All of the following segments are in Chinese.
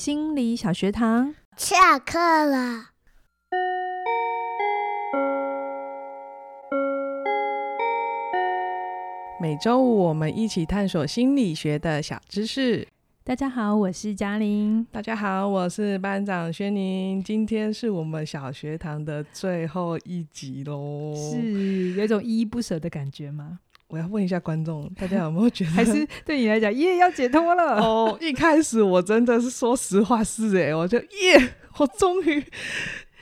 心理小学堂，下课了。每周五我们一起探索心理学的小知识。大家好，我是嘉玲。大家好，我是班长轩宁。今天是我们小学堂的最后一集喽，是有一种依依不舍的感觉吗？我要问一下观众，大家有没有觉得，还是对你来讲，耶，要解脱了？哦，一开始我真的是说实话是哎，我就耶，我终于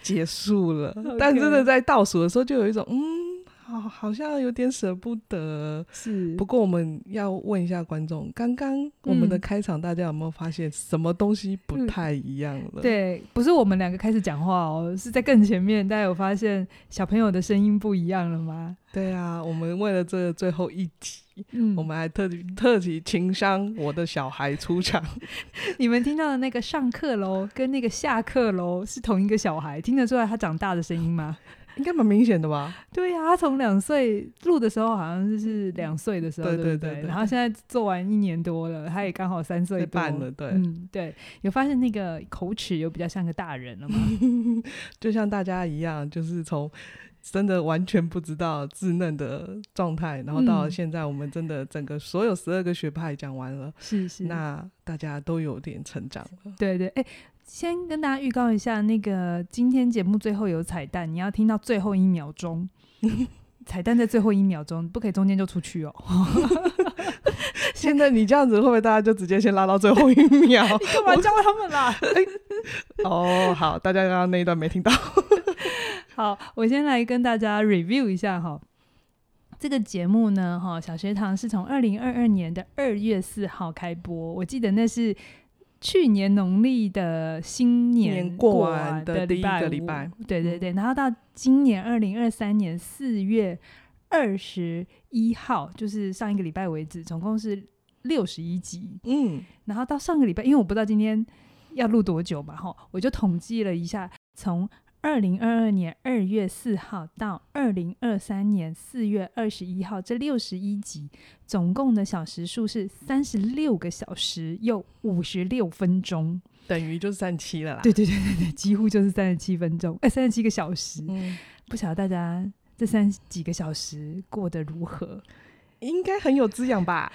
结束了。但真的在倒数的时候，就有一种嗯。好，好像有点舍不得。是，不过我们要问一下观众，刚刚我们的开场，大家有没有发现什么东西不太一样了？嗯、对，不是我们两个开始讲话哦，是在更前面。大家有发现小朋友的声音不一样了吗？对啊，我们为了这个最后一集，嗯，我们还特特地情商我的小孩出场。你们听到的那个上课喽，跟那个下课喽，是同一个小孩，听得出来他长大的声音吗？应该蛮明显的吧？对呀、啊，他从两岁录的时候，好像就是两岁的时候，对对对。然后现在做完一年多了，他也刚好三岁半了，对，嗯，对。有发现那个口齿有比较像个大人了吗？就像大家一样，就是从真的完全不知道稚嫩的状态，然后到现在，我们真的整个所有十二个学派讲完了，是是。那大家都有点成长了，对对，哎。先跟大家预告一下，那个今天节目最后有彩蛋，你要听到最后一秒钟，彩蛋在最后一秒钟，不可以中间就出去哦。现在你这样子，会不会大家就直接先拉到最后一秒？你干嘛教他们啦？哦，好，大家刚刚那一段没听到。好，我先来跟大家 review 一下哈。这个节目呢，哈，小学堂是从二零二二年的二月四号开播，我记得那是。去年农历的新年过完的第一个礼拜，对对对，然后到今年二零二三年四月二十一号，就是上一个礼拜为止，总共是六十一集。嗯，然后到上个礼拜，因为我不知道今天要录多久嘛，哈，我就统计了一下，从。二零二二年二月四号到二零二三年四月二十一号，这六十一集总共的小时数是三十六个小时又五十六分钟，等于就是三十七了啦。对对对对对，几乎就是三十七分钟，哎，三十七个小时。嗯，不晓得大家这三几个小时过得如何？应该很有滋养吧。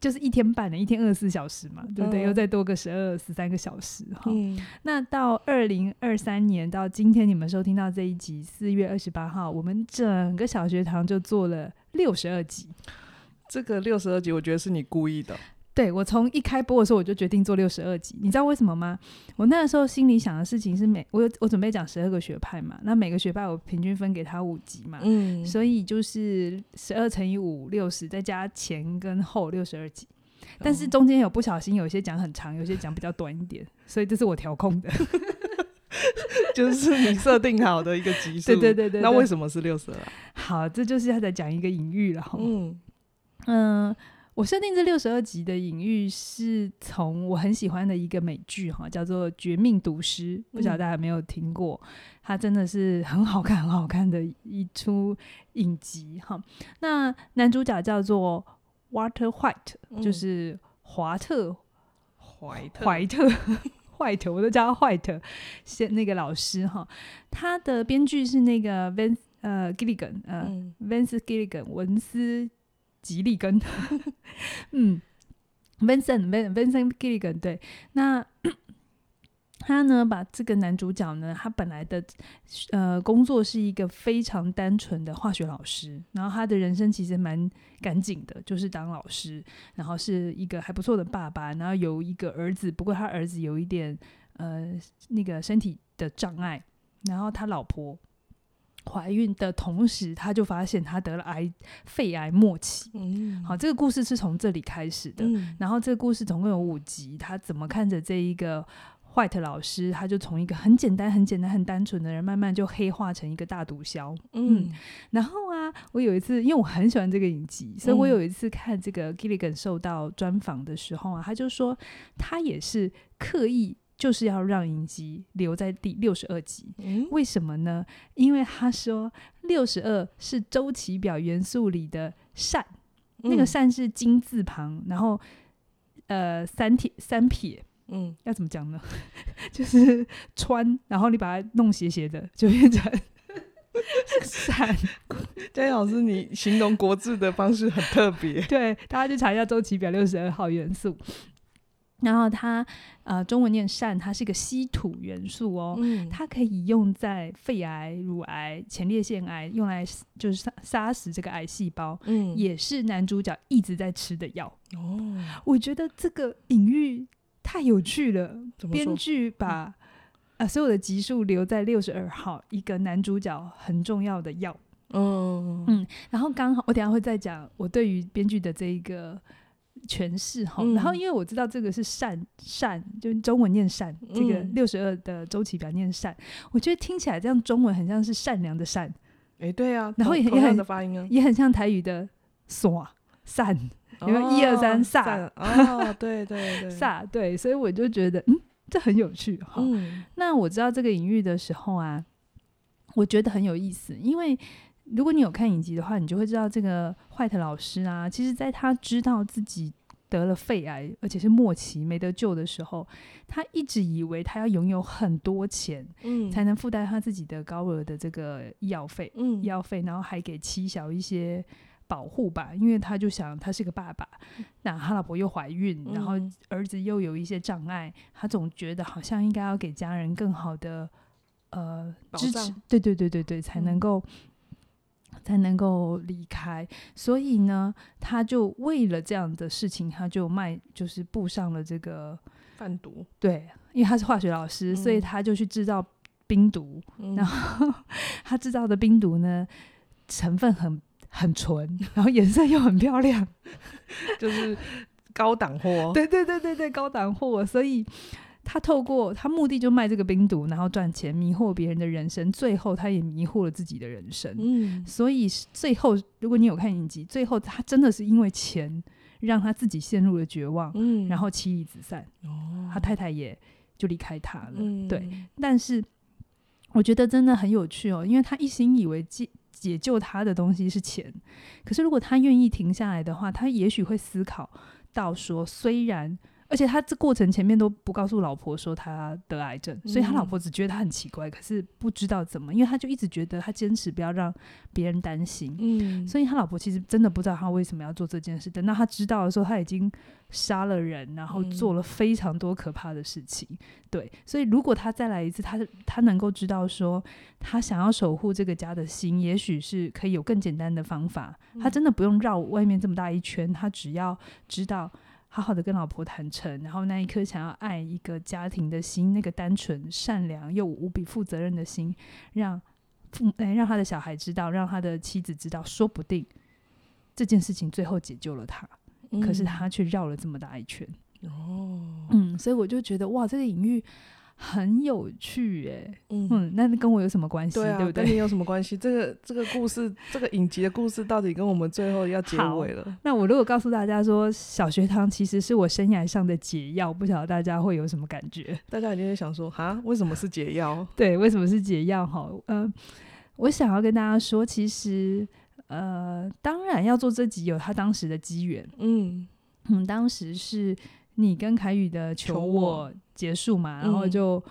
就是一天半的，一天二十四小时嘛，对不对？嗯、又再多个十二、十三个小时哈。嗯、那到二零二三年到今天，你们收听到这一集，四月二十八号，我们整个小学堂就做了六十二集。这个六十二集，我觉得是你故意的。对，我从一开播的时候我就决定做六十二集，你知道为什么吗？我那个时候心里想的事情是每我有我准备讲十二个学派嘛，那每个学派我平均分给他五集嘛，嗯，所以就是十二乘以五六十，再加前跟后六十二集，但是中间有不小心有些讲很长，有些讲比较短一点，所以这是我调控的，就是你设定好的一个集数，对，对对对对。那为什么是六十二？好，这就是他在讲一个隐喻了哈，嗯嗯。呃我设定这六十二集的隐喻是从我很喜欢的一个美剧哈，叫做《绝命毒师》，不晓得大家有没有听过？它真的是很好看、很好看的一出影集哈。那男主角叫做 Walter White，就是华特怀特怀特 我都叫他坏特。先那个老师哈，他的编剧是那个 Vince 呃 Gilligan 呃 Vince Gilligan 文斯。吉利根，嗯，Vincent Vincent Gilligan 对，那 他呢，把这个男主角呢，他本来的呃工作是一个非常单纯的化学老师，然后他的人生其实蛮赶紧的，就是当老师，然后是一个还不错的爸爸，然后有一个儿子，不过他儿子有一点呃那个身体的障碍，然后他老婆。怀孕的同时，他就发现他得了癌，肺癌末期。嗯，好，这个故事是从这里开始的。嗯，然后这个故事总共有五集，他怎么看着这一个 White 老师，他就从一个很简单、很简单、很单纯的人，慢慢就黑化成一个大毒枭。嗯，嗯，然后啊，我有一次，因为我很喜欢这个影集，所以我有一次看这个 Gilligan 受到专访的时候啊，他就说他也是刻意。就是要让影集留在第六十二集，嗯，为什么呢？因为他说六十二是周期表元素里的善，嗯，那个善是金字旁，然后呃三撇三撇，嗯，要怎么讲呢？就是穿，然后你把它弄斜斜的，就变成 扇。佳音老师，你形容国字的方式很特别。对，大家去查一下周期表六十二号元素。然后它，呃，中文念疝，它是一个稀土元素哦，嗯、它可以用在肺癌、乳癌、前列腺癌，用来就是杀杀死这个癌细胞，嗯，也是男主角一直在吃的药哦。我觉得这个隐喻太有趣了，编剧把所有的集数留在六十二号，一个男主角很重要的药，嗯嗯，然后刚好我等下会再讲我对于编剧的这一个。诠释哈，然后因为我知道这个是善善，就中文念疝，嗯、这个六十二的周期表念善，我觉得听起来这样中文很像是善良的善，哎，对啊，然后也很的发音啊，也很像台语的耍散，因为一二三撒，哦，对对对，撒对，所以我就觉得嗯，这很有趣哈。嗯、那我知道这个隐喻的时候啊，我觉得很有意思，因为。如果你有看影集的话，你就会知道这个坏特老师啊，其实在他知道自己得了肺癌，而且是末期没得救的时候，他一直以为他要拥有很多钱，嗯，才能负担他自己的高额的这个医药费，嗯，医药费，然后还给妻小一些保护吧，因为他就想他是个爸爸，那他老婆又怀孕，然后儿子又有一些障碍，他总觉得好像应该要给家人更好的呃支持，对对对对对，才能够。才能够离开，所以呢，他就为了这样的事情，他就卖，就是布上了这个贩毒。对，因为他是化学老师，嗯、所以他就去制造冰毒。嗯、然后他制造的冰毒呢，成分很很纯，然后颜色又很漂亮，就是高档货。对对对对对，高档货，所以。他透过他目的就卖这个冰毒，然后赚钱，迷惑别人的人生，最后他也迷惑了自己的人生。嗯，所以最后如果你有看影集，最后他真的是因为钱让他自己陷入了绝望，嗯，然后妻离子散，哦，他太太也就离开他了。嗯，对。但是我觉得真的很有趣哦，因为他一心以为解解救他的东西是钱，可是如果他愿意停下来的话，他也许会思考到说，虽然。而且他这过程前面都不告诉老婆说他得癌症，所以他老婆只觉得他很奇怪，可是不知道怎么，因为他就一直觉得他坚持不要让别人担心，嗯，所以他老婆其实真的不知道他为什么要做这件事。等到他知道的时候，他已经杀了人，然后做了非常多可怕的事情。对，所以如果他再来一次，他他能够知道说他想要守护这个家的心，也许是可以有更简单的方法。他真的不用绕外面这么大一圈，他只要知道。好好的跟老婆坦诚，然后那一颗想要爱一个家庭的心，那个单纯、善良又无比负责任的心，让父哎让他的小孩知道，让他的妻子知道，说不定这件事情最后解救了他。嗯、可是他却绕了这么大一圈。哦，嗯，所以我就觉得哇，这个隐喻。很有趣哎、欸，嗯，嗯，那跟我有什么关系？对，啊、对不对？跟你有什么关系？这个这个故事，这个影集的故事，到底跟我们最后要结尾了？那我如果告诉大家说，小学堂其实是我生涯上的解药，不晓得大家会有什么感觉？大家一定会想说，哈，为什么是解药？对，为什么是解药？哈，呃，我想要跟大家说，其实，呃，当然要做这集有他当时的机缘，嗯嗯，当时是。你跟凯宇的求我结束嘛，然后就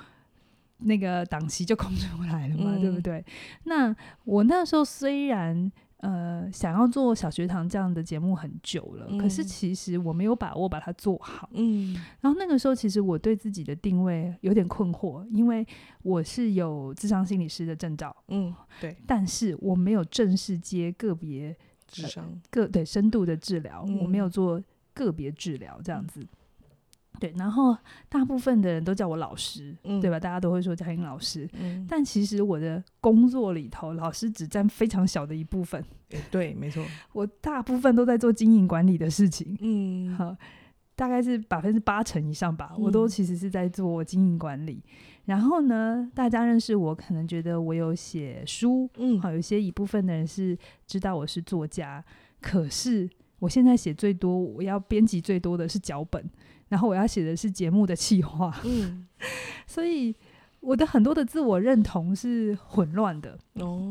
那个档期就空出来了嘛，嗯、对不对？那我那时候虽然呃想要做小学堂这样的节目很久了，嗯、可是其实我没有把握把它做好。嗯，然后那个时候其实我对自己的定位有点困惑，因为我是有智商心理师的证照，嗯，对，但是我没有正式接个别智商、呃、个对深度的治疗，嗯、我没有做个别治疗这样子。对，然后大部分的人都叫我老师，嗯、对吧？大家都会说佳音老师，嗯、但其实我的工作里头，老师只占非常小的一部分。对，没错，我大部分都在做经营管理的事情。嗯，好，大概是百分之八成以上吧，嗯、我都其实是在做经营管理。然后呢，大家认识我，可能觉得我有写书，嗯，好，有些一部分的人是知道我是作家，可是我现在写最多，我要编辑最多的是脚本。然后我要写的是节目的企划，嗯，所以我的很多的自我认同是混乱的哦。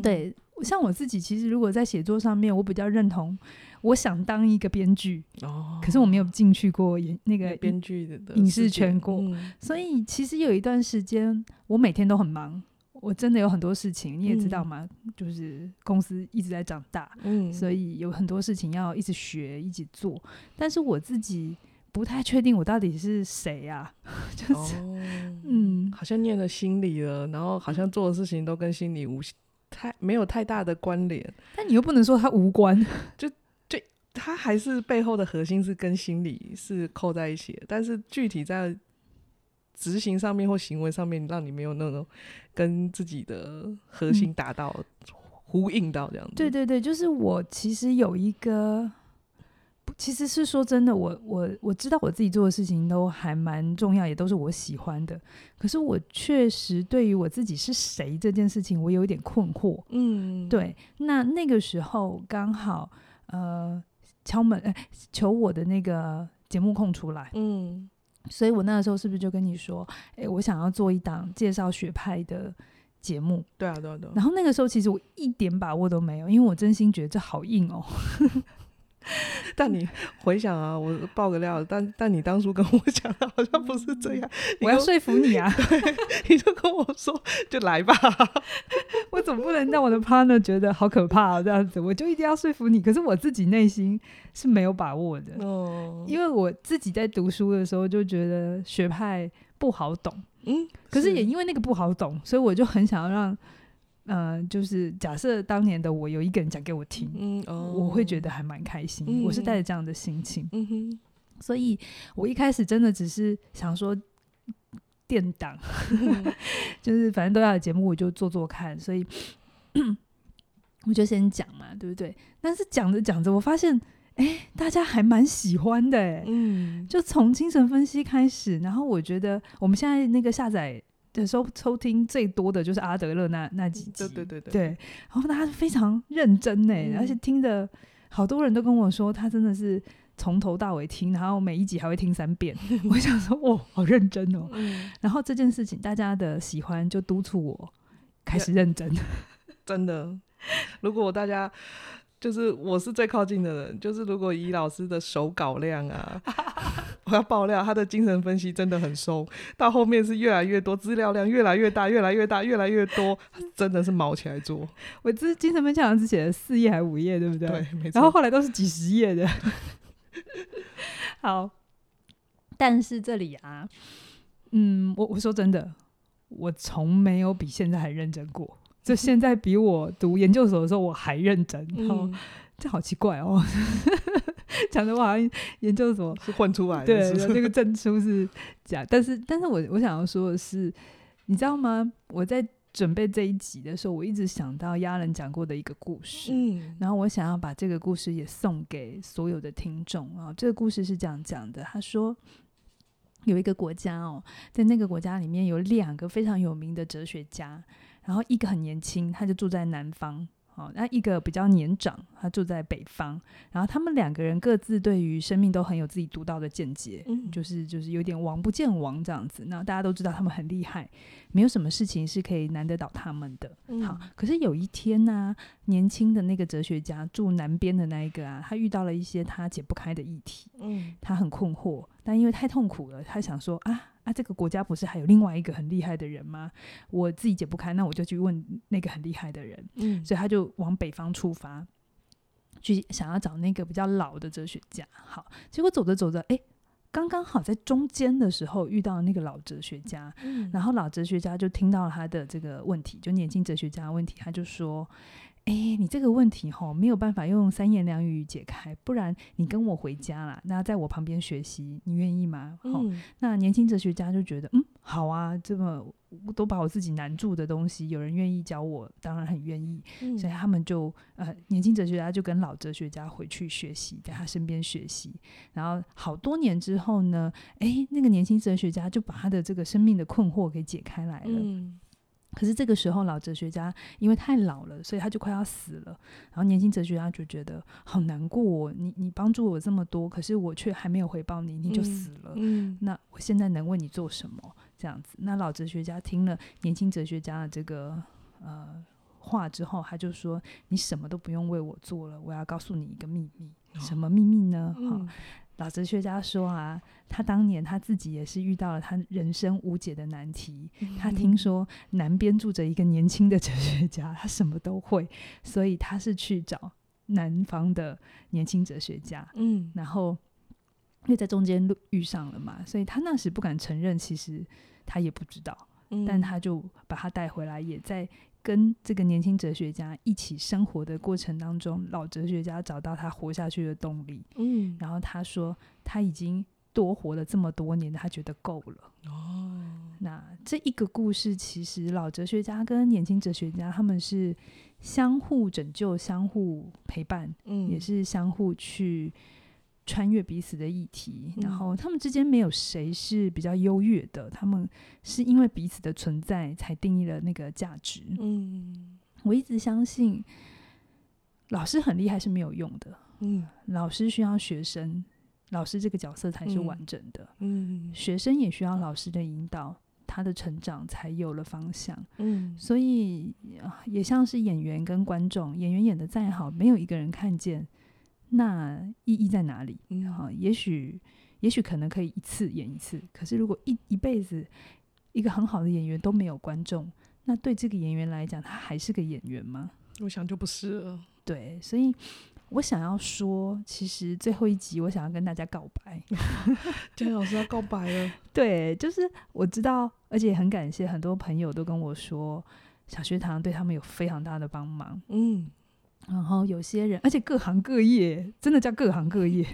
对，像我自己，其实如果在写作上面，我比较认同，我想当一个编剧哦，可是我没有进去过演那个编剧的影视圈过，嗯、所以其实有一段时间，我每天都很忙，我真的有很多事情，你也知道嘛，嗯、就是公司一直在长大，嗯，所以有很多事情要一直学，一直做，但是我自己不太确定我到底是谁呀、啊，就是、哦、嗯，好像念了心理了，然后好像做的事情都跟心理无太没有太大的关联，但你又不能说它无关，就就它还是背后的核心是跟心理是扣在一起的，但是具体在执行上面或行为上面，让你没有那种跟自己的核心达到、嗯、呼应到这样子。对对对，就是我其实有一个。其实是说真的，我我我知道我自己做的事情都还蛮重要，也都是我喜欢的。可是我确实对于我自己是谁这件事情，我有一点困惑。嗯，对。那那个时候刚好呃敲门求我的那个节目空出来，嗯，所以我那个时候是不是就跟你说，哎、欸，我想要做一档介绍学派的节目？对啊，对啊，对啊。然后那个时候其实我一点把握都没有，因为我真心觉得这好硬哦。但你回想啊，我爆个料，但但你当初跟我讲的好像不是这样。我要说服你啊，你就跟我说就来吧。我总不能让我的 partner 觉得好可怕啊，这样子，我就一定要说服你。可是我自己内心是没有把握的，哦，因为我自己在读书的时候就觉得学派不好懂，嗯，可是也因为那个不好懂，所以我就很想要让。呃，就是假设当年的我有一个人讲给我听，嗯哦、我会觉得还蛮开心。嗯、我是带着这样的心情，嗯、哼所以我一开始真的只是想说电档，嗯、就是反正都要有节目，我就做做看。所以 我就先讲嘛，对不对？但是讲着讲着，我发现，哎、欸，大家还蛮喜欢的、就从精神分析开始，然后我觉得我们现在那个下载。的时候收听最多的就是阿德勒那那几集，对对对对，对，然后大家非常认真呢，嗯、而且听的好多人都跟我说，他真的是从头到尾听，然后每一集还会听三遍。我想说，哇，好认真哦。嗯、然后这件事情大家的喜欢就督促我开始认真，真的。如果大家。就是我是最靠近的人，就是如果以老师的手稿量啊，我要爆料，他的精神分析真的很松，到后面是越来越多资料量，越来越大，越来越大，越来越多，真的是毛起来做。我这精神分析好像是写了四页还是五页，对不对？对，没错。然后后来都是几十页的。好，但是这里啊，嗯，我我说真的，我从没有比现在还认真过。就现在比我读研究所的时候我还认真，然后这好奇怪哦，讲的我好像研究所是混出来的，对，那个证书是假。但是，但是我我想要说的是，你知道吗？我在准备这一集的时候，我一直想到亚人讲过的一个故事，嗯，然后我想要把这个故事也送给所有的听众啊。这个故事是这样讲的，他说有一个国家哦，在那个国家里面有两个非常有名的哲学家。然后一个很年轻，他就住在南方，好，那一个比较年长，他住在北方。然后他们两个人各自对于生命都很有自己独到的见解，嗯，就是就是有点王不见王这样子。那大家都知道他们很厉害，没有什么事情是可以难得倒他们的。好，可是有一天呢，啊，年轻的那个哲学家住南边的那一个啊，他遇到了一些他解不开的议题，嗯，他很困惑，但因为太痛苦了，他想说啊。啊，这个国家不是还有另外一个很厉害的人吗？我自己解不开，那我就去问那个很厉害的人。嗯，所以他就往北方出发，去想要找那个比较老的哲学家。好，结果走着走着，哎，刚刚好在中间的时候遇到那个老哲学家。嗯，然后老哲学家就听到了他的这个问题，就年轻哲学家的问题，他就说。哎，你这个问题哈没有办法用三言两语解开，不然你跟我回家啦，那在我旁边学习，你愿意吗？好，嗯，那年轻哲学家就觉得，嗯，好啊，这么都把我自己难住的东西，有人愿意教我，当然很愿意。嗯，所以他们就呃，年轻哲学家就跟老哲学家回去学习，在他身边学习。然后好多年之后呢，哎，那个年轻哲学家就把他的这个生命的困惑给解开来了。嗯可是这个时候，老哲学家因为太老了，所以他就快要死了。然后年轻哲学家就觉得好难过哦，你你帮助我这么多，可是我却还没有回报你，你就死了。嗯，那我现在能为你做什么？这样子，那老哲学家听了年轻哲学家的这个呃话之后，他就说：“你什么都不用为我做了，我要告诉你一个秘密。什么秘密呢？哈、嗯，老哲学家说啊，他当年他自己也是遇到了他人生无解的难题。嗯、他听说南边住着一个年轻的哲学家，他什么都会，所以他是去找南方的年轻哲学家。嗯，然后因为在中间遇上了嘛，所以他那时不敢承认，其实他也不知道。”但他就把他带回来，也在跟这个年轻哲学家一起生活的过程当中，老哲学家找到他活下去的动力。嗯，然后他说他已经多活了这么多年，他觉得够了。哦，那这一个故事，其实老哲学家跟年轻哲学家他们是相互拯救、相互陪伴，嗯，也是相互去。穿越彼此的议题，然后他们之间没有谁是比较优越的，他们是因为彼此的存在才定义了那个价值。嗯，我一直相信老师很厉害是没有用的。嗯，老师需要学生，老师这个角色才是完整的。嗯，学生也需要老师的引导，他的成长才有了方向。嗯，所以也像是演员跟观众，演员演的再好，没有一个人看见。那意义在哪里？嗯，好，也许，也许可能可以一次演一次。可是，如果一一辈子一个很好的演员都没有观众，那对这个演员来讲，他还是个演员吗？我想就不是了。对，所以我想要说，其实最后一集我想要跟大家告白，佳老师要告白了。对，就是我知道，而且很感谢很多朋友都跟我说，小学堂对他们有非常大的帮忙。嗯。然后有些人，而且各行各业，真的叫各行各业。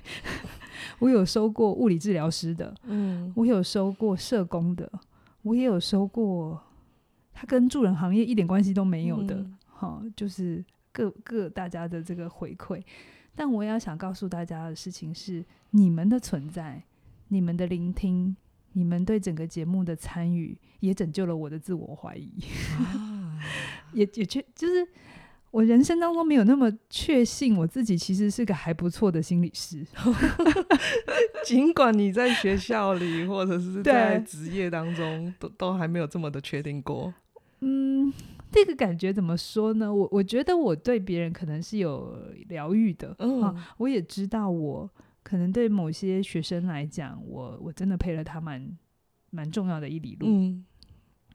我有收过物理治疗师的，嗯，我有收过社工的，我也有收过他跟助人行业一点关系都没有的，好、嗯，就是各各大家的这个回馈。但我要想告诉大家的事情是，你们的存在，你们的聆听，你们对整个节目的参与，也拯救了我的自我怀疑，啊、也也确就是。我人生当中没有那么确信我自己其实是个还不错的心理师，尽管你在学校里或者是在职业当中都都还没有这么的确定过。嗯，这个感觉怎么说呢？我我觉得我对别人可能是有疗愈的，嗯、啊，我也知道我可能对某些学生来讲，我我真的陪了他蛮蛮重要的一里路。嗯，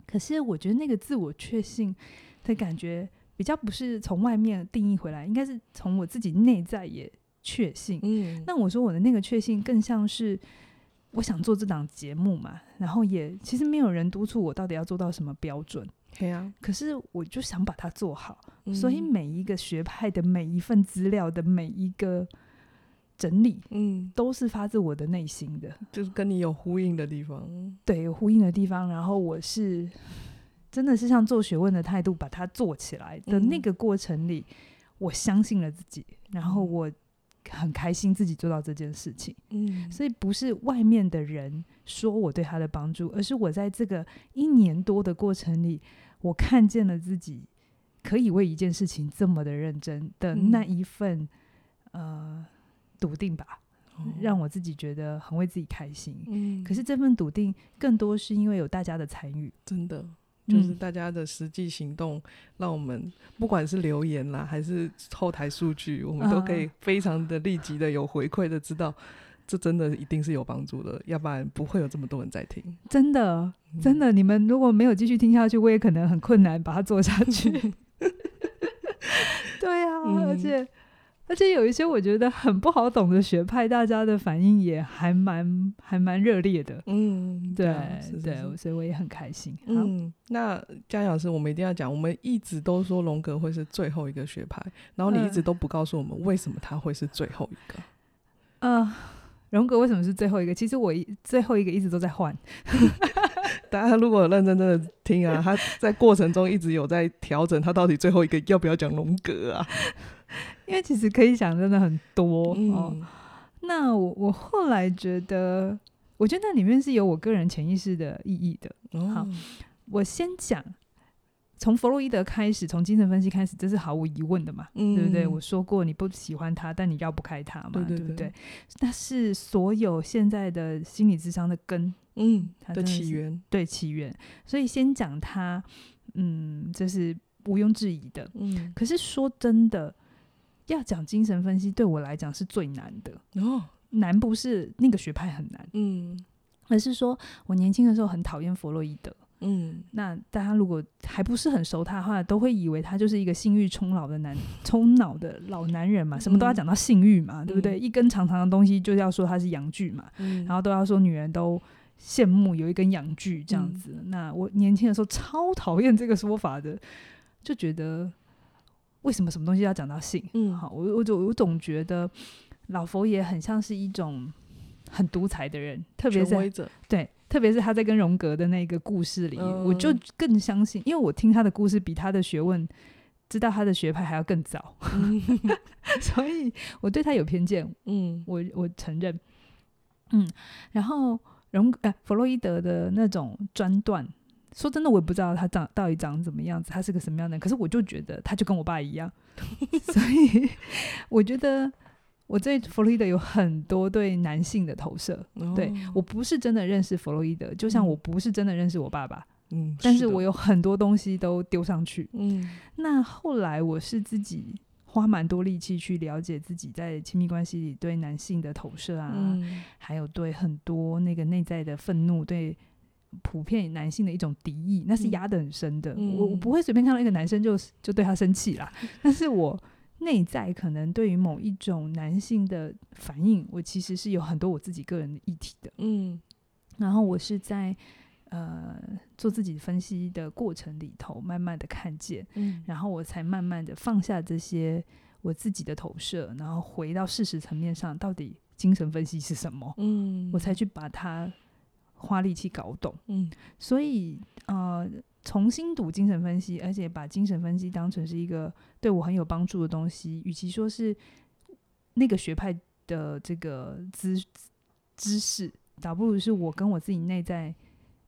可是我觉得那个自我确信的感觉。比较不是从外面定义回来，应该是从我自己内在也确信。嗯，那我说我的那个确信更像是我想做这档节目嘛，然后也其实没有人督促我到底要做到什么标准。对啊，可是我就想把它做好，嗯，所以每一个学派的每一份资料的每一个整理，嗯，都是发自我的内心的，就是跟你有呼应的地方。对，有呼应的地方，然后我是。真的是像做学问的态度把它做起来的那个过程里，嗯、我相信了自己，然后我很开心自己做到这件事情。嗯，所以不是外面的人说我对他的帮助，而是我在这个一年多的过程里，我看见了自己可以为一件事情这么的认真的那一份、嗯、呃笃定吧，让我自己觉得很为自己开心。嗯，可是这份笃定更多是因为有大家的参与，真的。就是大家的实际行动，让我们不管是留言啦，还是后台数据，我们都可以非常的立即的有回馈的知道，这真的一定是有帮助的，要不然不会有这么多人在听。真的，真的，你们如果没有继续听下去，我也可能很困难把它做下去。对啊，嗯、而且。而且有一些我觉得很不好懂的学派，大家的反应也还蛮还蛮热烈的。嗯，对对，所以我也很开心。嗯，那佳颖老师，我们一定要讲，我们一直都说荣格会是最后一个学派，然后你一直都不告诉我们为什么他会是最后一个。嗯、呃，荣格为什么是最后一个？其实我一最后一个一直都在换。大家如果认真真的听啊，他在过程中一直有在调整，他到底最后一个要不要讲荣格啊？因为其实可以讲真的很多、嗯、哦。那我我后来觉得，我觉得那里面是有我个人潜意识的意义的。哦、好，我先讲，从弗洛伊德开始，从精神分析开始，这是毫无疑问的嘛，嗯、对不对？我说过你不喜欢他，但你绕不开他嘛，对，对，对，对不对？那是所有现在的心理智商的根，嗯，它的起源，对起源。所以先讲他，嗯，这是。毋庸置疑的。嗯，可是说真的，要讲精神分析对我来讲是最难的。哦，难不是那个学派很难，嗯，而是说我年轻的时候很讨厌弗洛伊德。嗯，那大家如果还不是很熟他的话，都会以为他就是一个性欲冲脑的男 冲脑的老男人嘛，什么都要讲到性欲嘛，嗯、对不对？一根长长的东西就要说他是阳具嘛，嗯、然后都要说女人都羡慕有一根阳具这样子。嗯、那我年轻的时候超讨厌这个说法的，就觉得为什么什么东西要讲到性？嗯，好，我我总我总觉得老佛爷很像是一种很独裁的人，特别是对。特别是他在跟荣格的那个故事里，嗯、我就更相信，因为我听他的故事比他的学问，知道他的学派还要更早，嗯、所以我对他有偏见。嗯，我我承认。嗯，然后荣呃弗洛伊德的那种专断，说真的，我也不知道他长到底长怎么样子，他是个什么样的人。可是我就觉得他就跟我爸一样，所以我觉得。我对弗洛伊德有很多对男性的投射，哦、对，我不是真的认识弗洛伊德，就像我不是真的认识我爸爸，嗯，但是我有很多东西都丢上去，嗯，那后来我是自己花蛮多力气去了解自己在亲密关系里对男性的投射啊，嗯、还有对很多那个内在的愤怒，对普遍男性的一种敌意，那是压得很深的，嗯、我我不会随便看到一个男生就就对他生气啦，但是我。内在可能对于某一种男性的反应，我其实是有很多我自己个人的议题的。嗯，然后我是在呃做自己分析的过程里头，慢慢的看见，嗯，然后我才慢慢的放下这些我自己的投射，然后回到事实层面上，到底精神分析是什么？嗯，我才去把它花力气搞懂。嗯，所以呃。重新读精神分析，而且把精神分析当成是一个对我很有帮助的东西，与其说是那个学派的这个知知识，倒不如是我跟我自己内在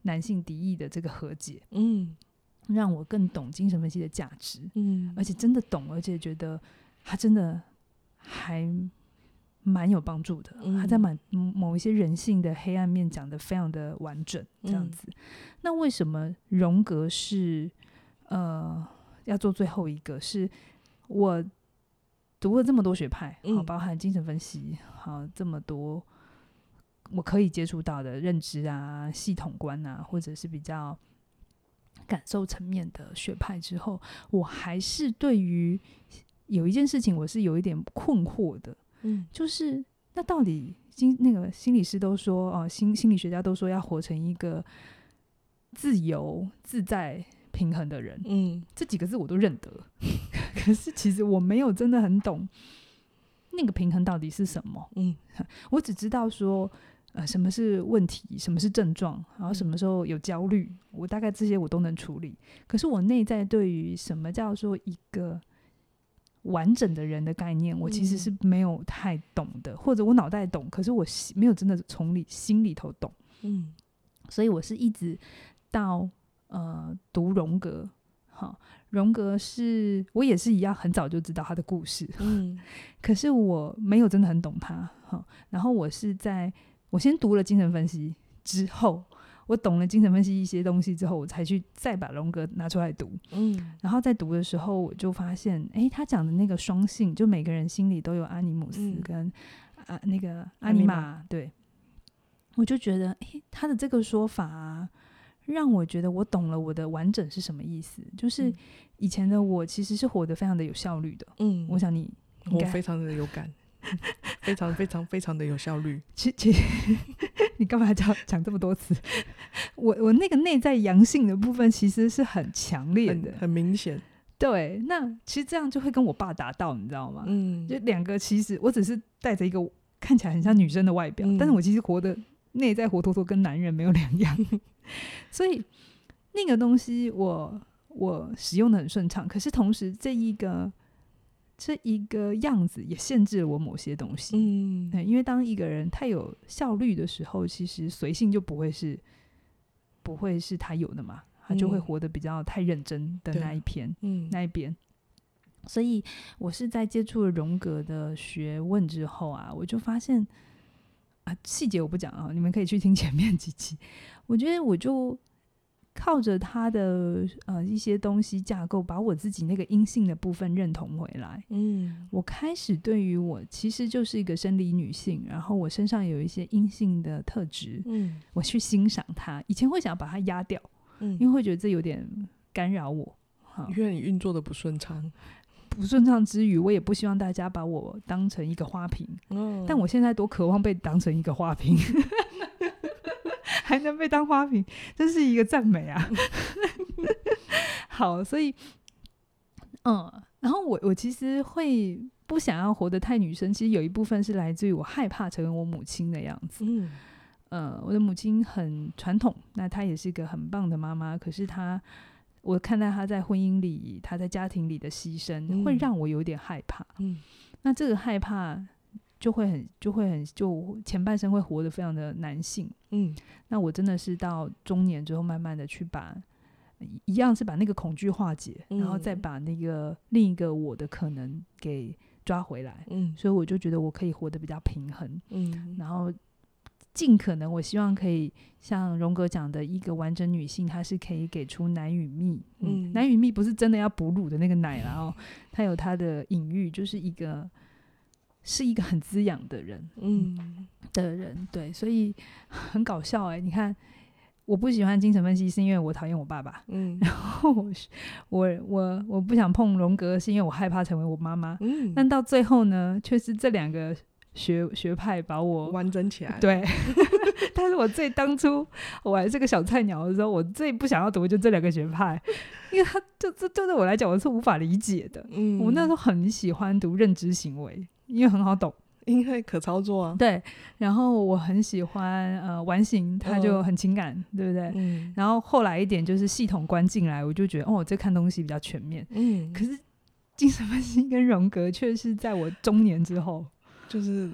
男性敌意的这个和解，嗯，让我更懂精神分析的价值，嗯，而且真的懂，而且觉得他真的还。蛮有帮助的，他在蛮某一些人性的黑暗面讲的非常的完整，这样子。嗯、那为什么荣格是呃要做最后一个？是我读了这么多学派，好，包含精神分析，好，这么多我可以接触到的认知啊、系统观啊，或者是比较感受层面的学派之后，我还是对于有一件事情，我是有一点困惑的。嗯，就是那到底心那个心理师都说哦，心心理学家都说要活成一个自由自在平衡的人。嗯，这几个字我都认得，可是其实我没有真的很懂那个平衡到底是什么。嗯，我只知道说呃什么是问题，什么是症状，然后什么时候有焦虑，我大概这些我都能处理。可是我内在对于什么叫做一个完整的人的概念，我其实是没有太懂的，嗯、或者我脑袋懂，可是我没有真的从里心里头懂。嗯，所以我是一直到呃读荣格，哈，荣格是我也是一样，很早就知道他的故事，嗯，可是我没有真的很懂他，哈。然后我是在我先读了精神分析之后。我懂了精神分析一些东西之后，我才去再把荣格拿出来读。嗯，然后在读的时候，我就发现，诶、欸，他讲的那个双性，就每个人心里都有阿尼姆斯跟啊那个阿尼玛。对，我就觉得，诶、欸，他的这个说法啊，让我觉得我懂了我的完整是什么意思。就是以前的我其实是活得非常的有效率的。嗯，我想你，我非常的有感。非常非常非常的有效率。其其实 你干嘛讲讲这么多次？我我那个内在阳性的部分其实是很强烈的，很，很明显。对，那其实这样就会跟我爸达到，你知道吗？嗯，就两个其实我只是带着一个看起来很像女生的外表，嗯、但是我其实活的内在活脱脱跟男人没有两样。所以那个东西我我使用的很顺畅，可是同时这一个。这一个样子也限制了我某些东西，嗯，对，因为当一个人太有效率的时候，其实随性就不会是不会是他有的嘛，他就会活得比较太认真的那一篇，嗯，那一边。所以我是在接触了荣格的学问之后啊，我就发现啊，细节我不讲啊，你们可以去听前面几集。我觉得我就靠着他的呃一些东西架构，把我自己那个阴性的部分认同回来。嗯，我开始对于我其实就是一个生理女性，然后我身上有一些阴性的特质，嗯，我去欣赏它。以前会想要把它压掉，嗯，因为会觉得这有点干扰我，因为你运作的不顺畅。不顺畅之余，我也不希望大家把我当成一个花瓶。嗯，但我现在多渴望被当成一个花瓶。还能被当花瓶，真是一个赞美啊！好，所以，嗯，然后我我其实会不想要活得太女生，其实有一部分是来自于我害怕成为我母亲的样子。嗯，呃，我的母亲很传统，那她也是一个很棒的妈妈，可是她，我看到她在婚姻里，她在家庭里的牺牲，嗯，会让我有点害怕。嗯，那这个害怕。就会很，就会很，就前半生会活得非常的男性，嗯，那我真的是到中年之后，慢慢的去把一样是把那个恐惧化解，嗯，然后再把那个另一个我的可能给抓回来，嗯，所以我就觉得我可以活得比较平衡，嗯，然后尽可能我希望可以像荣格讲的一个完整女性，她是可以给出奶与蜜，嗯，奶与蜜不是真的要哺乳的那个奶，然后它有它的隐喻，就是一个。是一个很滋养的人，嗯，的人，对，所以很搞笑哎、欸。你看，我不喜欢精神分析，是因为我讨厌我爸爸，嗯，然后我我我我不想碰荣格，是因为我害怕成为我妈妈，嗯，但到最后呢，却是这两个学学派把我完整起来，对。但是我最当初我还是个小菜鸟的时候，我最不想要读就这两个学派，因为他就这对我来讲我是无法理解的，嗯，我那时候很喜欢读认知行为。因为很好懂，因为可操作啊。对，然后我很喜欢呃完形，它就很情感，嗯、对不对？嗯。然后后来一点就是系统关进来，我就觉得哦，这看东西比较全面。嗯。可是精神分析跟荣格却是在我中年之后，就是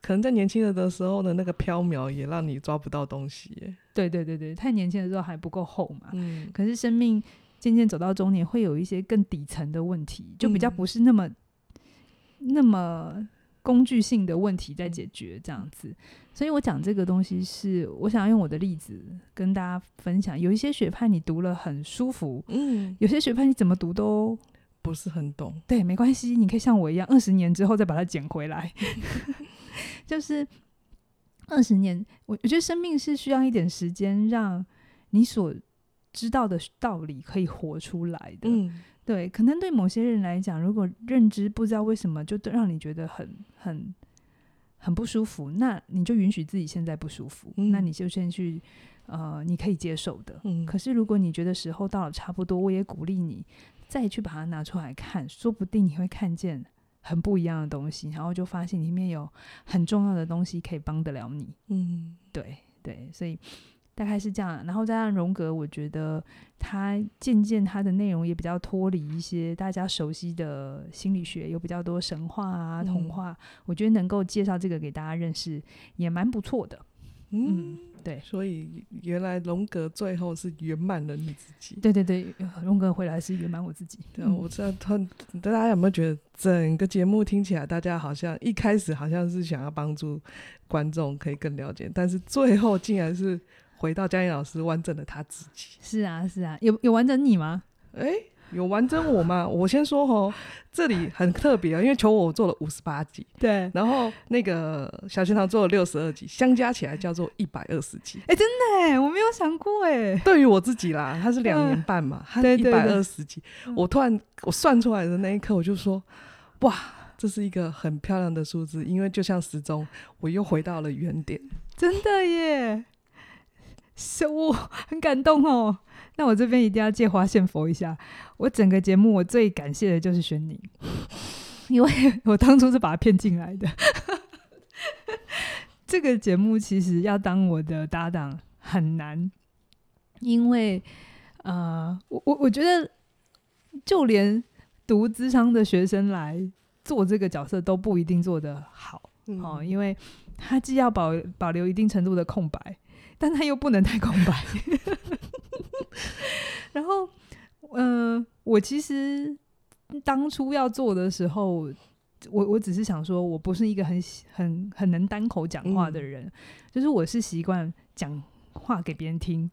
可能在年轻人的时候的那个飘渺，也让你抓不到东西。对对对对，太年轻的时候还不够厚嘛。嗯。可是生命渐渐走到中年，会有一些更底层的问题，就比较不是那么。那么工具性的问题在解决这样子，所以我讲这个东西是我想要用我的例子跟大家分享。有一些学派你读了很舒服，嗯，有些学派你怎么读都不是很懂。对，没关系，你可以像我一样，二十年之后再把它捡回来。就是二十年，我我觉得生命是需要一点时间，让你所知道的道理可以活出来的。嗯。对，可能对某些人来讲，如果认知不知道为什么就让你觉得很很很不舒服，那你就允许自己现在不舒服，嗯、那你就先去呃，你可以接受的。嗯、可是如果你觉得时候到了差不多，我也鼓励你再去把它拿出来看，说不定你会看见很不一样的东西，然后就发现里面有很重要的东西可以帮得了你。嗯，对对，所以。大概是这样，然后再让荣格，我觉得他渐渐他的内容也比较脱离一些大家熟悉的心理学，有比较多神话啊、童话，嗯、我觉得能够介绍这个给大家认识也蛮不错的。嗯，对，所以原来荣格最后是圆满了你自己。对对对，荣格回来是圆满我自己。对，我知道他，大家有没有觉得整个节目听起来，大家好像一开始好像是想要帮助观众可以更了解，但是最后竟然是。回到嘉玲老师完整的他自己，是啊是啊，有有完整你吗？哎、欸，有完整我吗？我先说哦，这里很特别啊，因为求我做了五十八集，对，然后那个小学堂做了六十二集，相加起来叫做一百二十集。哎、欸，真的哎，我没有想过哎。对于我自己啦，他是两年半嘛，他一百二十集，我突然我算出来的那一刻，我就说，哇，这是一个很漂亮的数字，因为就像时钟，我又回到了原点。真的耶。是我很感动哦，那我这边一定要借花献佛一下。我整个节目我最感谢的就是轩宁，因为我当初是把他骗进来的。这个节目其实要当我的搭档很难，因为呃，我我我觉得就连读资商的学生来做这个角色都不一定做得好，嗯、哦，因为他既要保保留一定程度的空白。但他又不能太空白，然后，嗯、呃，我其实当初要做的时候，我我只是想说，我不是一个很很很能单口讲话的人，嗯、就是我是习惯讲话给别人听，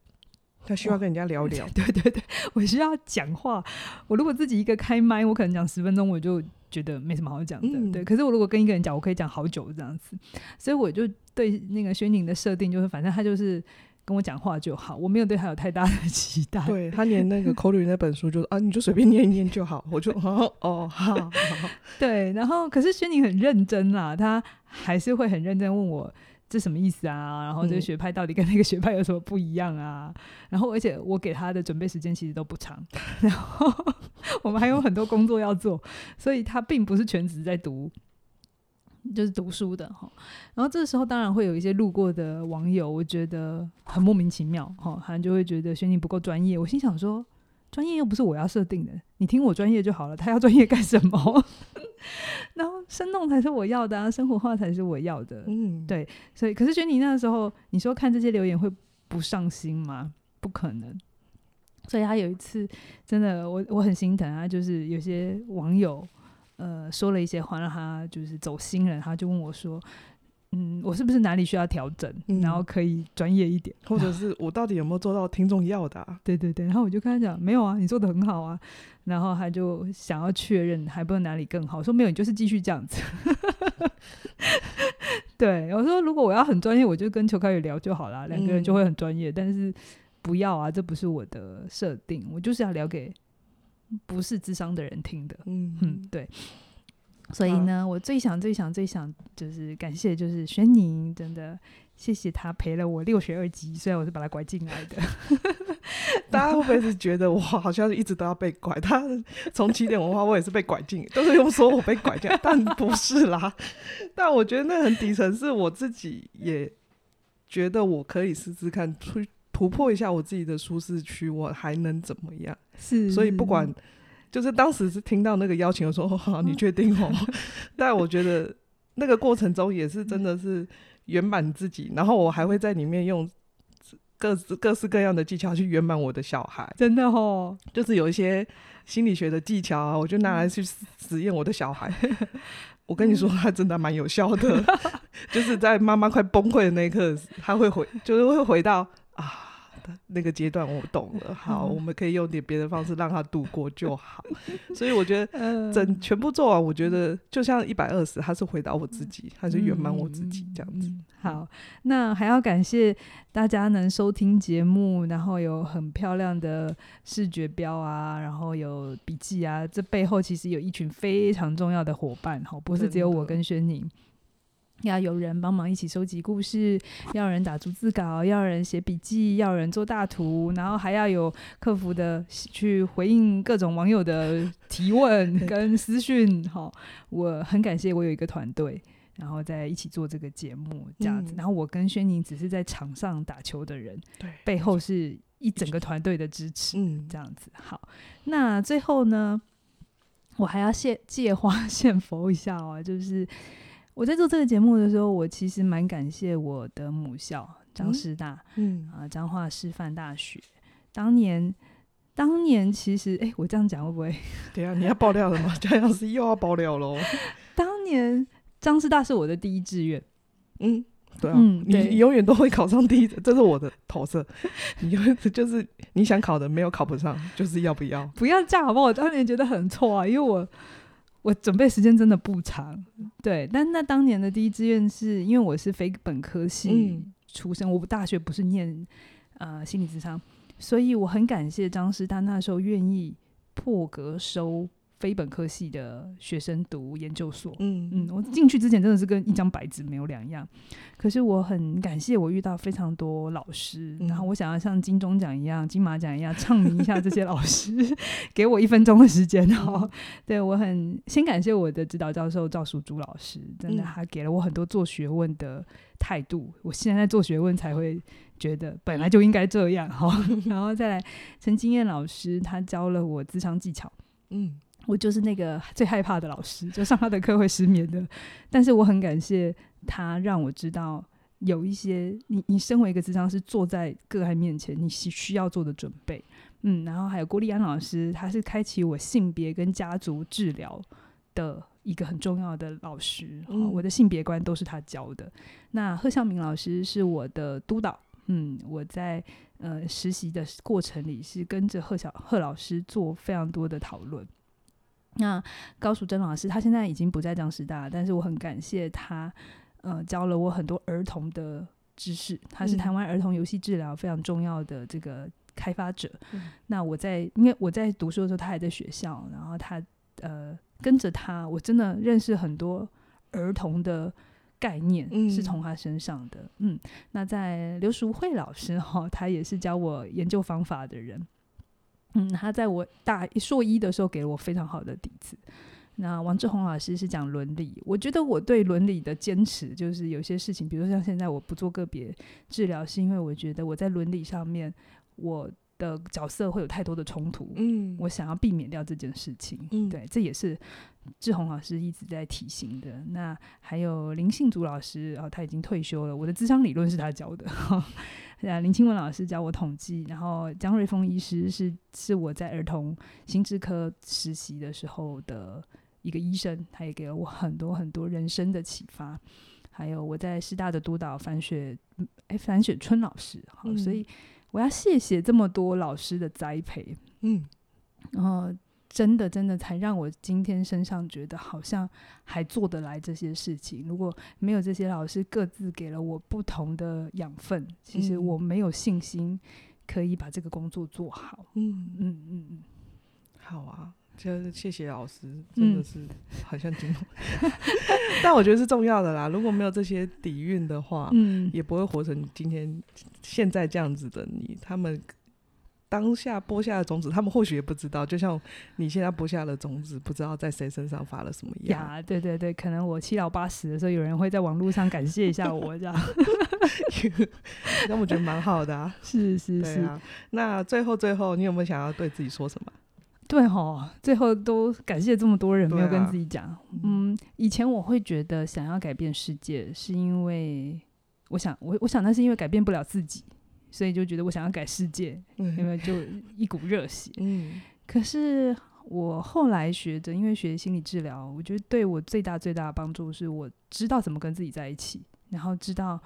他需要跟人家聊聊。对对对，我需要讲话。我如果自己一个开麦，我可能讲十分钟，我就觉得没什么好讲的。嗯、对，可是我如果跟一个人讲，我可以讲好久这样子。所以我就对那个宣宁的设定就是，反正他就是。跟我讲话就好，我没有对他有太大的期待。对，他连那个口语那本书就，就啊，你就随便念一念就好。我就哦哦好，好，好。对，然后可是宣宁很认真啦，他还是会很认真问我这什么意思啊？然后这个学派到底跟那个学派有什么不一样啊？嗯、然后而且我给他的准备时间其实都不长，然后我们还有很多工作要做，所以他并不是全职在读。就是读书的哈，然后这时候当然会有一些路过的网友，我觉得很莫名其妙哈，好像就会觉得轩宁不够专业。我心想说，专业又不是我要设定的，你听我专业就好了，他要专业干什么？然后生动才是我要的啊，生活化才是我要的。嗯，对，所以可是轩宁那个时候，你说看这些留言会不上心吗？不可能。所以他有一次真的，我我很心疼啊，就是有些网友。呃，说了一些话，让他就是走心了。他就问我说：“嗯，我是不是哪里需要调整，嗯、然后可以专业一点，或者 是我到底有没有做到听众要的、啊？”对对对，然后我就跟他讲：“没有啊，你做的很好啊。”然后他就想要确认，还不知道哪里更好。说没有，你就是继续这样子。对，我说如果我要很专业，我就跟裘开宇聊就好了，两个人就会很专业。嗯、但是不要啊，这不是我的设定，我就是要聊给。不是智商的人听的，嗯嗯，对，所以呢，啊、我最想、最想、最想就是感谢，就是轩宁，真的谢谢他陪了我六学二级，虽然我是把他拐进来的。大家会不会是觉得我好像一直都要被拐？他从起点文化，我也是被拐进，都是用说我被拐进来，但不是啦。但我觉得那很底层，是我自己也觉得我可以试试看出。突破一下我自己的舒适区，我还能怎么样？是，所以不管，就是当时是听到那个邀请，我说：“好，你确定哦？”但我觉得那个过程中也是真的是圆满自己，然后我还会在里面用各各式各样的技巧去圆满我的小孩。真的哦，就是有一些心理学的技巧啊，我就拿来去实验我的小孩。我跟你说，他真的蛮有效的，就是在妈妈快崩溃的那一刻，他会回，就是会回到啊。那个阶段我懂了，好，我们可以用点别的方式让他度过就好。所以我觉得整全部做完，我觉得就像一百二十，他是回答我自己，他是圆满我自己这样子。好，那还要感谢大家能收听节目，然后有很漂亮的视觉标啊，然后有笔记啊，这背后其实有一群非常重要的伙伴，哈，不是只有我跟宣宁。要有人帮忙一起收集故事，要有人打逐字稿，要有人写笔记，要有人做大图，然后还要有客服的去回应各种网友的提问 跟私讯。哈，我很感谢我有一个团队，然后在一起做这个节目这样子。嗯、然后我跟宣宁只是在场上打球的人，对，背后是一整个团队的支持。嗯，这样子。好，那最后呢，我还要谢借花 献佛一下哦，就是。我在做这个节目的时候，我其实蛮感谢我的母校张师大，嗯啊，彰化师范大学。当年，当年其实，哎，我这样讲会不会？对啊，你要爆料了吗？张老师又要爆料喽。当年张师大是我的第一志愿，嗯，对啊，你永远都会考上第一，这是我的投射。你永远就是你想考的，没有考不上，就是要不要？不要这样好不好？我当年觉得很错啊，因为我。我准备时间真的不长，对，但那当年的第一志愿是因为我是非本科系出身，嗯、我大学不是念呃心理咨商，所以我很感谢张师大那时候愿意破格收。非本科系的学生读研究所，嗯嗯，我进去之前真的是跟一张白纸没有两样，可是我很感谢我遇到非常多老师，嗯、然后我想要像金钟奖一样、金马奖一样唱名一下这些老师，给我一分钟的时间哦。嗯、对，我很先感谢我的指导教授赵淑珠老师，真的他给了我很多做学问的态度，我现在做学问才会觉得本来就应该这样哈。然后再来陈金燕老师，他教了我智商技巧，嗯。我就是那个最害怕的老师，就上他的课会失眠的。但是我很感谢他，让我知道有一些你你身为一个智商是，坐在个案面前，你需需要做的准备。嗯，然后还有郭丽安老师，他是开启我性别跟家族治疗的一个很重要的老师。嗯，我的性别观都是他教的。那贺向明老师是我的督导。嗯，我在呃实习的过程里是跟着贺小贺老师做非常多的讨论。那高淑珍老师，他现在已经不在江师大，但是我很感谢他，呃，教了我很多儿童的知识。他是台湾儿童游戏治疗非常重要的这个开发者。嗯、那我在因为我在读书的时候，他还在学校，然后他呃跟着他，我真的认识很多儿童的概念，是从他身上的。嗯，嗯，那在刘淑慧老师哈，他也是教我研究方法的人。嗯，他在我大硕一的时候给了我非常好的底子。那王志宏老师是讲伦理，我觉得我对伦理的坚持，就是有些事情，比如说像现在我不做个别治疗，是因为我觉得我在伦理上面我的角色会有太多的冲突。嗯，我想要避免掉这件事情。嗯，对，这也是志宏老师一直在提醒的。那还有林信祖老师，哦，他已经退休了，我的智商理论是他教的。林清文老师教我统计，然后江瑞峰医师是是我在儿童心智科实习的时候的一个医生，他也给了我很多很多人生的启发。还有我在师大的督导樊雪哎樊雪春老师，好，嗯、所以我要谢谢这么多老师的栽培，嗯，然后。真的，真的才让我今天身上觉得好像还做得来这些事情。如果没有这些老师各自给了我不同的养分，其实我没有信心可以把这个工作做好。嗯嗯嗯嗯，好啊，就是谢谢老师，真的是好像挺，嗯、但我觉得是重要的啦。如果没有这些底蕴的话，嗯，也不会活成今天现在这样子的你。他们。当下播下的种子，他们或许也不知道，就像你现在播下的种子，不知道在谁身上发了什么芽。呀，对对对，可能我七老八十的时候，有人会在网络上感谢一下我，这样。那我觉得蛮好的啊。是是是。啊，那最后最后，你有没有想要对自己说什么？对吼，最后都感谢这么多人，没有跟自己讲。啊、嗯，以前我会觉得想要改变世界，是因为我想我我想那是因为改变不了自己。所以就觉得我想要改世界，嗯、因为就一股热血。嗯，可是我后来学着，因为学心理治疗，我觉得对我最大最大的帮助是我知道怎么跟自己在一起，然后知道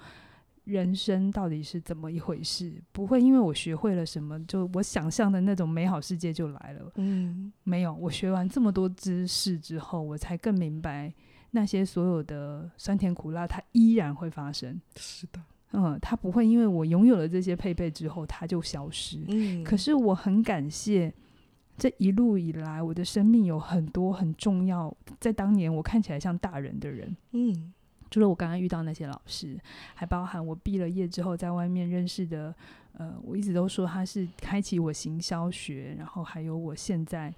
人生到底是怎么一回事，不会因为我学会了什么，就我想象的那种美好世界就来了。嗯，没有，我学完这么多知识之后，我才更明白那些所有的酸甜苦辣，它依然会发生。是的。嗯，它不会因为我拥有了这些配备之后，它就消失。嗯，可是我很感谢这一路以来，我的生命有很多很重要，在当年我看起来像大人的人。嗯，除了我刚刚遇到那些老师，还包含我毕了业之后在外面认识的。呃，我一直都说他是开启我行销学，然后还有我现在。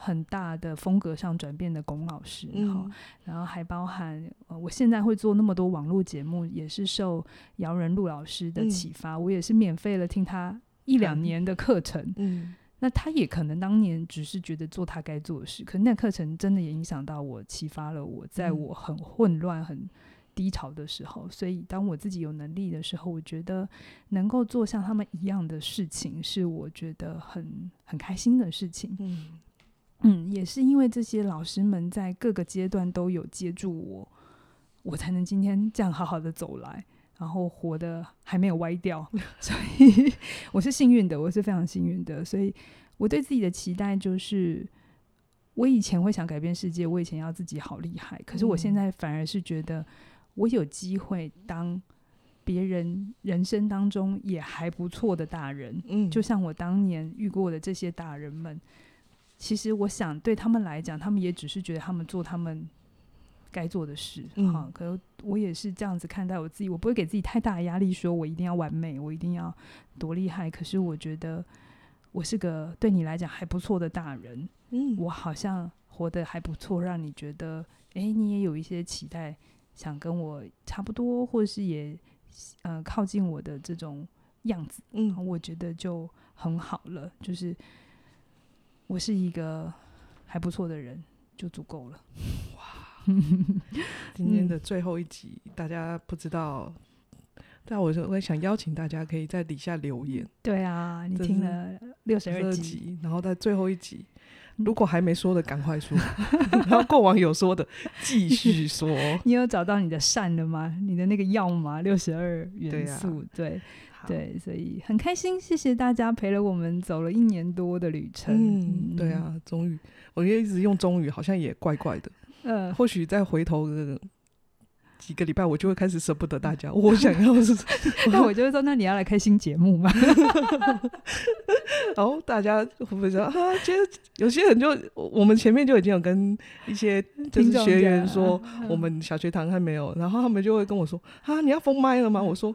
很大的风格上转变的龚老师，然后，然后还包含呃，我现在会做那么多网络节目，也是受姚仁禄老师的启发。嗯、我也是免费了听他一两年的课程。嗯，嗯，那他也可能当年只是觉得做他该做的事，可那课程真的也影响到我，启发了我，在我很混乱、很低潮的时候。所以，当我自己有能力的时候，我觉得能够做像他们一样的事情，是我觉得很很开心的事情。嗯。嗯，也是因为这些老师们在各个阶段都有接住我，我才能今天这样好好的走来，然后活的还没有歪掉，所以我是幸运的，我是非常幸运的。所以我对自己的期待就是，我以前会想改变世界，我以前要自己好厉害，可是我现在反而是觉得，我有机会当别人人生当中也还不错的大人，嗯，就像我当年遇过的这些大人们。其实我想对他们来讲，他们也只是觉得他们做他们该做的事，嗯、哈。可我也是这样子看待我自己，我不会给自己太大的压力，说我一定要完美，我一定要多厉害。可是我觉得我是个对你来讲还不错的大人，嗯，我好像活得还不错，让你觉得，诶，你也有一些期待，想跟我差不多，或是也呃靠近我的这种样子，嗯，我觉得就很好了，就是。我是一个还不错的人，就足够了。哇！今天的最后一集，嗯、大家不知道，但我我想邀请大家可以在底下留言。对啊，你听了六十二集，然后在最后一集，如果还没说的，赶快说；然后过往有说的，继续说。你有找到你的善了吗？你的那个药吗？六十二元素，对、啊、对，对，所以很开心，谢谢大家陪了我们走了一年多的旅程。嗯，对啊，终于，我觉得一直用终于好像也怪怪的。或许再回头的。几个礼拜，我就会开始舍不得大家。我想要是，那我就会说，那你要来开新节目吗？然 后大家会不会说啊？其实有些人就我们前面就已经有跟一些就是学员说，我们小学堂还没有，然后他们就会跟我说啊，你要封麦了吗？我说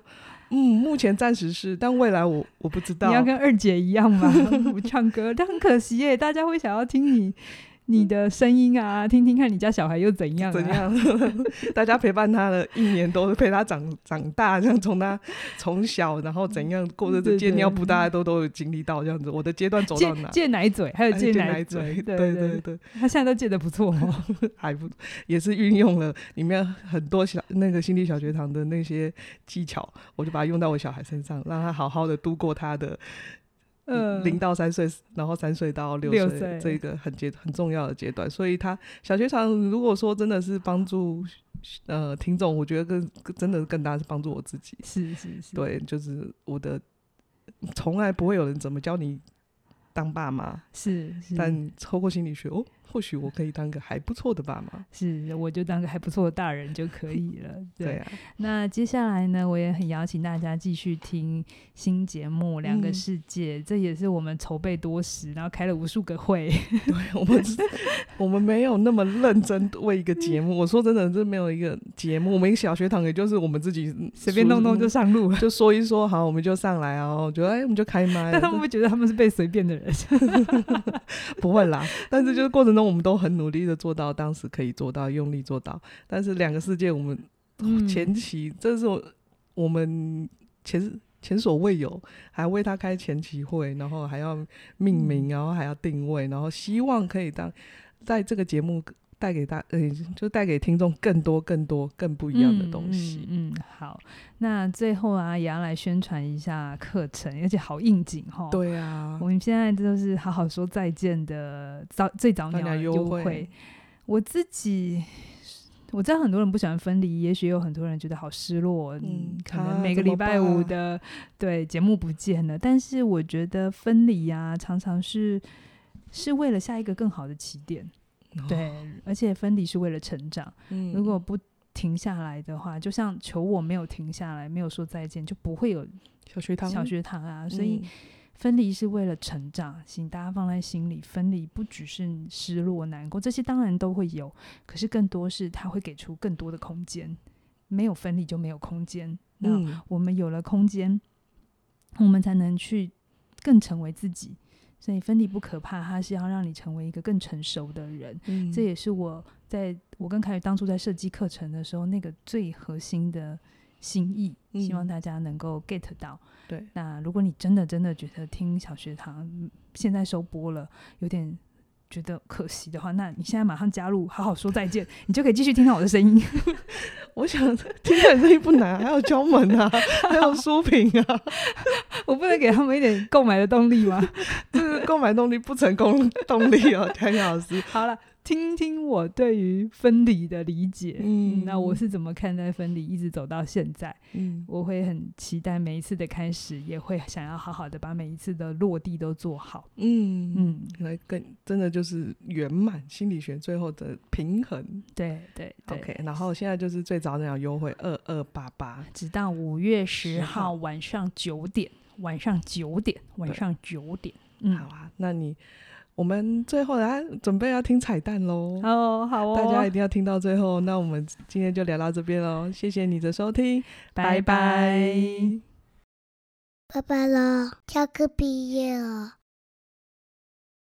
嗯，目前暂时是，但未来我我不知道。你要跟二姐一样吗？不唱歌，但很可惜耶，大家会想要听你。你的声音啊，听听看你家小孩又怎样、啊？怎样？大家陪伴他了一年多，都陪他长长大，这样从他 从小，然后怎样过着这戒尿布，大家都都有经历到这样子。我的阶段走到哪？戒奶嘴，还有戒奶嘴，对对对，对，他现在都戒的不错哦，还不也是运用了里面很多小那个心理小学堂的那些技巧，我就把它用到我小孩身上，让他好好的度过他的。嗯，零到三岁，然后三岁到六岁，这个很阶很重要的阶段。所以，他小学堂如果说真的是帮助呃听众，我觉得更真的更大是帮助我自己。是是是，对，就是我的从来不会有人怎么教你当爸妈，是，是，但透过心理学哦。或许我可以当个还不错的爸妈，是，我就当个还不错的大人就可以了。对，对啊，那接下来呢，我也很邀请大家继续听新节目《两个世界》，嗯，这也是我们筹备多时，然后开了无数个会。对，我们我们没有那么认真为一个节目。我说真的，这没有一个节目，我们一个小学堂，也就是我们自己随便弄弄就上路了，就说一说，好，我们就上来啊，我觉得哎，我们就开麦。但他们会觉得他们是被随便的人，不会啦。但是就是过程中。我们都很努力的做到，当时可以做到，用力做到。但是两个世界，我们前期，嗯、这是我我们前前所未有，还为他开前期会，然后还要命名，然后还要定位，然后希望可以当在这个节目。带给大，呃，就带给听众更多、更多、更不一样的东西。嗯，嗯，嗯，好，那最后啊，也要来宣传一下课程，而且好应景哈。对啊，我们现在就是好好说再见的早最早鸟优惠。惠我自己我知道很多人不喜欢分离，也许有很多人觉得好失落。嗯，可能每个礼拜五的对节目不见了，但是我觉得分离啊，常常是是为了下一个更好的起点。对，而且分离是为了成长。嗯，如果不停下来的话，就像求我没有停下来，没有说再见，就不会有小学堂。小学堂啊，所以分离是为了成长，请大家放在心里。分离不只是失落、难过，这些当然都会有，可是更多是它会给出更多的空间。没有分离就没有空间。那我们有了空间，我们才能去更成为自己。所以分离不可怕，它是要让你成为一个更成熟的人。嗯，这也是我在我跟凯宇当初在设计课程的时候那个最核心的心意，嗯，希望大家能够 get 到。对，那如果你真的真的觉得听小学堂现在收播了，有点。觉得可惜的话，那你现在马上加入，好好说再见，你就可以继续听到我的声音。我想听到你声音不难，还有敲门啊，还有书评啊，我不能给他们一点购买的动力吗？这是购买动力不成功动力哦，谭老师。好了。听听我对于分离的理解，嗯，那我是怎么看待分离，一直走到现在，嗯，我会很期待每一次的开始，也会想要好好的把每一次的落地都做好，嗯嗯，来更真的就是圆满心理学最后的平衡，对对对，OK，然后现在就是最早那样优惠二二八八，直到五月十号晚上九点，晚上九点，晚上九点，嗯，好啊，那你。我们最后来准备要听彩蛋喽！哦，好哦，大家一定要听到最后。那我们今天就聊到这边喽，谢谢你的收听，拜拜，拜拜，拜拜了，下课毕业了。